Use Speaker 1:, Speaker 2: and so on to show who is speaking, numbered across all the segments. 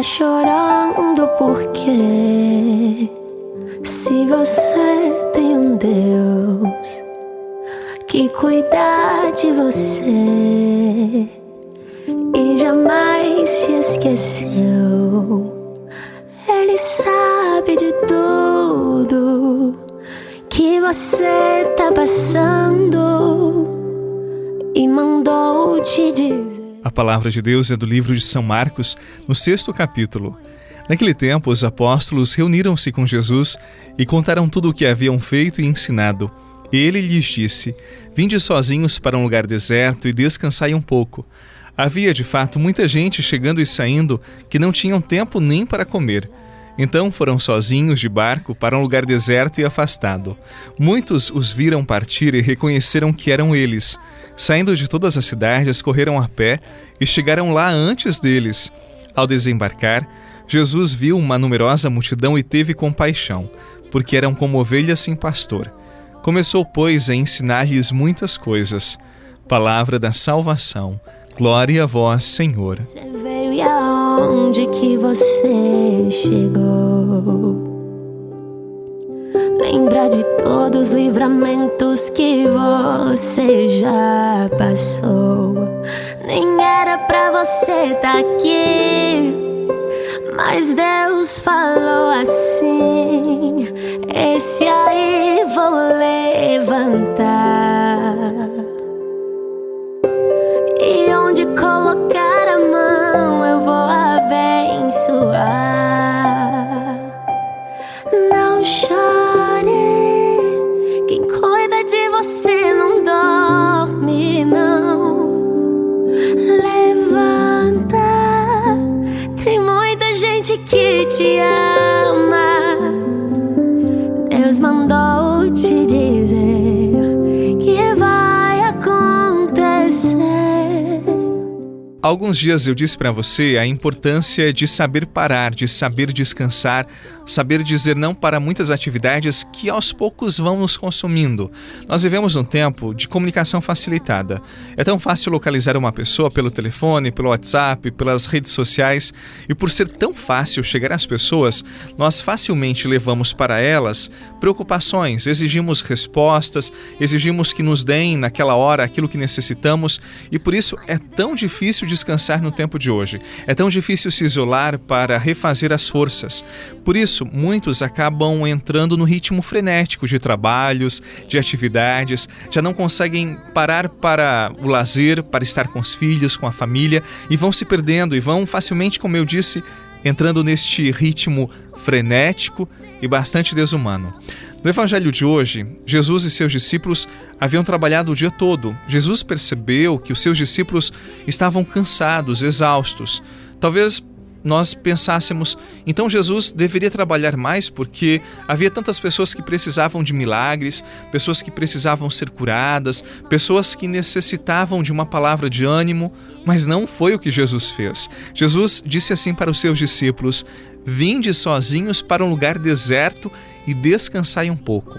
Speaker 1: tá chorando por quê? Se você tem um Deus que cuida de você e jamais te esqueceu, Ele sabe de tudo que você tá passando e mandou te dizer.
Speaker 2: A palavra de Deus é do livro de São Marcos, no sexto capítulo. Naquele tempo, os apóstolos reuniram-se com Jesus e contaram tudo o que haviam feito e ensinado. Ele lhes disse: Vinde sozinhos para um lugar deserto e descansai um pouco. Havia, de fato, muita gente chegando e saindo que não tinham tempo nem para comer. Então foram sozinhos de barco para um lugar deserto e afastado. Muitos os viram partir e reconheceram que eram eles. Saindo de todas as cidades, correram a pé e chegaram lá antes deles. Ao desembarcar, Jesus viu uma numerosa multidão e teve compaixão, porque eram como ovelhas sem pastor. Começou, pois, a ensinar-lhes muitas coisas. Palavra da salvação. Glória a vós, Senhor.
Speaker 1: Você veio e aonde que você chegou? Lembra de todos os livramentos que você já passou. Nem era pra você estar tá aqui, mas Deus falou assim: Esse aí vou levantar. E onde colocar a mão eu vou abençoar. Gente que te ama. Deus mandou
Speaker 2: Alguns dias eu disse para você a importância de saber parar, de saber descansar, saber dizer não para muitas atividades que aos poucos vão nos consumindo. Nós vivemos um tempo de comunicação facilitada. É tão fácil localizar uma pessoa pelo telefone, pelo WhatsApp, pelas redes sociais, e por ser tão fácil chegar às pessoas, nós facilmente levamos para elas preocupações, exigimos respostas, exigimos que nos deem naquela hora aquilo que necessitamos, e por isso é tão difícil descansar no tempo de hoje. É tão difícil se isolar para refazer as forças. Por isso, muitos acabam entrando no ritmo frenético de trabalhos, de atividades, já não conseguem parar para o lazer, para estar com os filhos, com a família e vão se perdendo e vão facilmente, como eu disse, entrando neste ritmo frenético e bastante desumano. No evangelho de hoje, Jesus e seus discípulos haviam trabalhado o dia todo. Jesus percebeu que os seus discípulos estavam cansados, exaustos. Talvez nós pensássemos, então Jesus deveria trabalhar mais porque havia tantas pessoas que precisavam de milagres, pessoas que precisavam ser curadas, pessoas que necessitavam de uma palavra de ânimo, mas não foi o que Jesus fez. Jesus disse assim para os seus discípulos: Vinde sozinhos para um lugar deserto e descansai um pouco.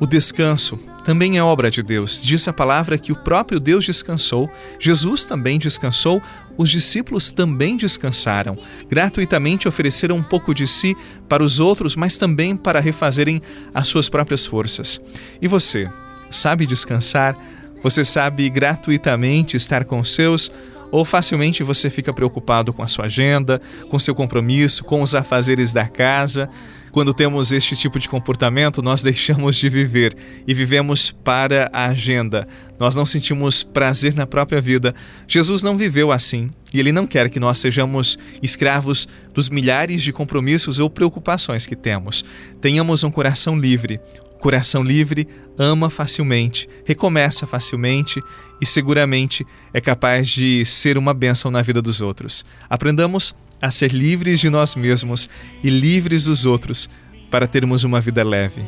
Speaker 2: O descanso também é obra de Deus. Diz a palavra que o próprio Deus descansou, Jesus também descansou, os discípulos também descansaram. Gratuitamente ofereceram um pouco de si para os outros, mas também para refazerem as suas próprias forças. E você, sabe descansar? Você sabe gratuitamente estar com os seus? Ou facilmente você fica preocupado com a sua agenda, com seu compromisso, com os afazeres da casa? Quando temos este tipo de comportamento, nós deixamos de viver e vivemos para a agenda. Nós não sentimos prazer na própria vida. Jesus não viveu assim e ele não quer que nós sejamos escravos dos milhares de compromissos ou preocupações que temos. Tenhamos um coração livre. Coração livre ama facilmente, recomeça facilmente e seguramente é capaz de ser uma bênção na vida dos outros. Aprendamos a ser livres de nós mesmos e livres dos outros para termos uma vida leve.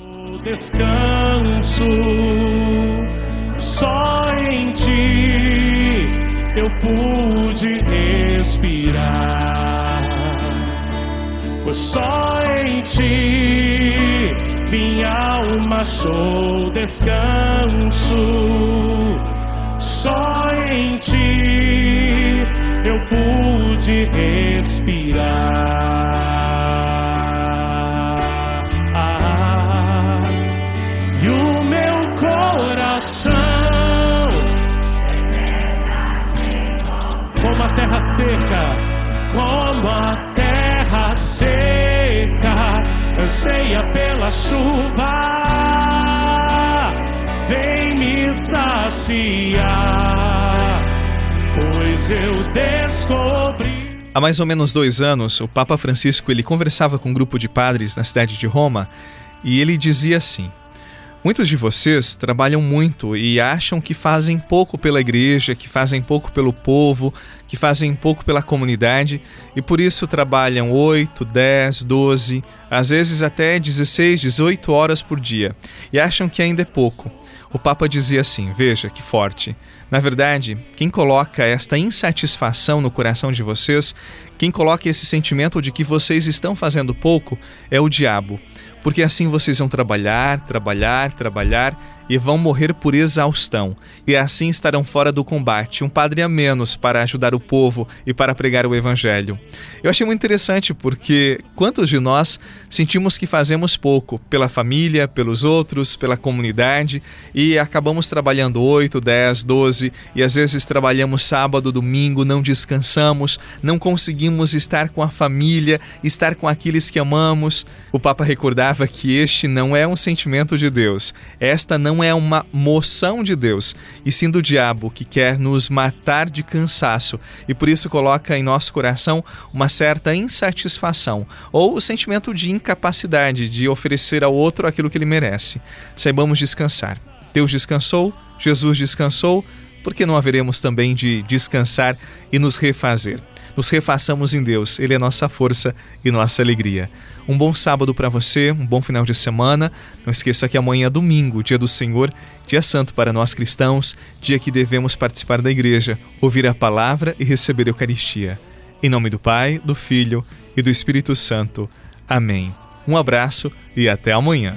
Speaker 3: Descanso só em ti eu pude respirar, pois só em ti achou descanso. Só em ti eu pude respirar. e o meu coração, como a terra seca, como a terra seca, anseia pela chuva, vem me saciar, pois eu descobri.
Speaker 2: Há mais ou menos dois anos, o Papa Francisco ele conversava com um grupo de padres na cidade de Roma e ele dizia assim: Muitos de vocês trabalham muito e acham que fazem pouco pela igreja, que fazem pouco pelo povo, que fazem pouco pela comunidade e por isso trabalham 8, 10, 12, às vezes até 16, 18 horas por dia e acham que ainda é pouco. O Papa dizia assim: veja que forte. Na verdade, quem coloca esta insatisfação no coração de vocês, quem coloca esse sentimento de que vocês estão fazendo pouco, é o diabo porque assim vocês vão trabalhar, trabalhar, trabalhar e vão morrer por exaustão, e assim estarão fora do combate, um padre a menos para ajudar o povo e para pregar o evangelho. Eu achei muito interessante porque quantos de nós sentimos que fazemos pouco pela família, pelos outros, pela comunidade e acabamos trabalhando 8, 10, 12 e às vezes trabalhamos sábado, domingo, não descansamos, não conseguimos estar com a família, estar com aqueles que amamos. O Papa recordava que este não é um sentimento de Deus. Esta não não é uma moção de Deus, e sim do diabo que quer nos matar de cansaço e por isso coloca em nosso coração uma certa insatisfação ou o sentimento de incapacidade de oferecer ao outro aquilo que ele merece. Saibamos descansar. Deus descansou, Jesus descansou, por que não haveremos também de descansar e nos refazer? nos refaçamos em Deus. Ele é nossa força e nossa alegria. Um bom sábado para você, um bom final de semana. Não esqueça que amanhã é domingo, dia do Senhor, dia santo para nós cristãos, dia que devemos participar da igreja, ouvir a palavra e receber a Eucaristia. Em nome do Pai, do Filho e do Espírito Santo. Amém. Um abraço e até amanhã.